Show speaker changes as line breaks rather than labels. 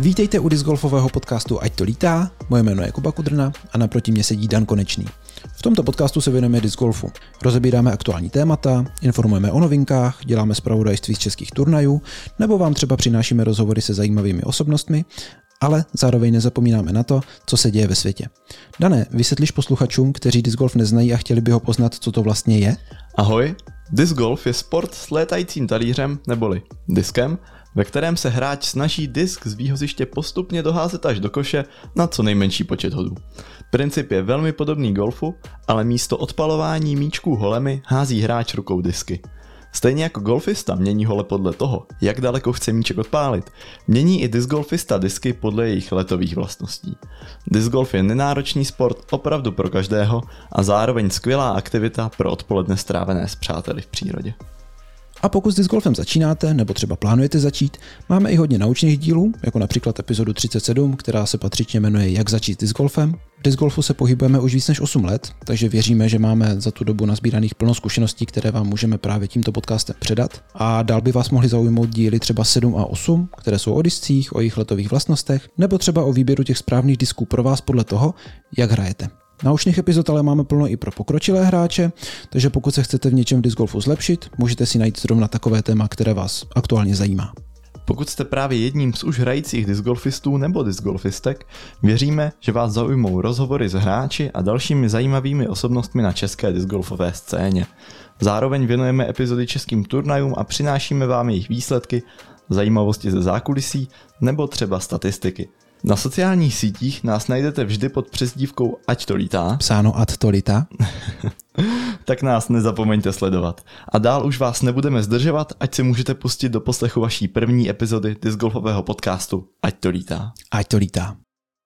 Vítejte u discgolfového podcastu Ať to lítá, moje jméno je Kuba Kudrna a naproti mě sedí Dan Konečný. V tomto podcastu se věnujeme discgolfu. Rozebíráme aktuální témata, informujeme o novinkách, děláme zpravodajství z českých turnajů, nebo vám třeba přinášíme rozhovory se zajímavými osobnostmi, ale zároveň nezapomínáme na to, co se děje ve světě. Dané, vysvětlíš posluchačům, kteří discgolf neznají a chtěli by ho poznat, co to vlastně je?
Ahoj, disc golf je sport s létajícím talířem neboli diskem, ve kterém se hráč snaží disk z výhoziště postupně doházet až do koše na co nejmenší počet hodů. Princip je velmi podobný golfu, ale místo odpalování míčků holemi hází hráč rukou disky. Stejně jako golfista mění hole podle toho, jak daleko chce míček odpálit, mění i discgolfista disky podle jejich letových vlastností. Discgolf je nenáročný sport opravdu pro každého a zároveň skvělá aktivita pro odpoledne strávené s přáteli v přírodě.
A pokud s discgolfem začínáte, nebo třeba plánujete začít, máme i hodně naučných dílů, jako například epizodu 37, která se patřičně jmenuje Jak začít s discgolfem. V discgolfu se pohybujeme už víc než 8 let, takže věříme, že máme za tu dobu nazbíraných plno zkušeností, které vám můžeme právě tímto podcastem předat. A dál by vás mohli zaujmout díly třeba 7 a 8, které jsou o discích, o jejich letových vlastnostech, nebo třeba o výběru těch správných disků pro vás podle toho, jak hrajete. Naučných epizod ale máme plno i pro pokročilé hráče, takže pokud se chcete v něčem v disc golfu zlepšit, můžete si najít zrovna takové téma, které vás aktuálně zajímá.
Pokud jste právě jedním z už hrajících discgolfistů nebo discgolfistek, věříme, že vás zaujmou rozhovory s hráči a dalšími zajímavými osobnostmi na české discgolfové scéně. Zároveň věnujeme epizody českým turnajům a přinášíme vám jejich výsledky, zajímavosti ze zákulisí nebo třeba statistiky. Na sociálních sítích nás najdete vždy pod přezdívkou Ať to lítá.
Psáno Ať to lítá.
tak nás nezapomeňte sledovat. A dál už vás nebudeme zdržovat, ať si můžete pustit do poslechu vaší první epizody discgolfového podcastu Ať to lítá.
Ať to lítá.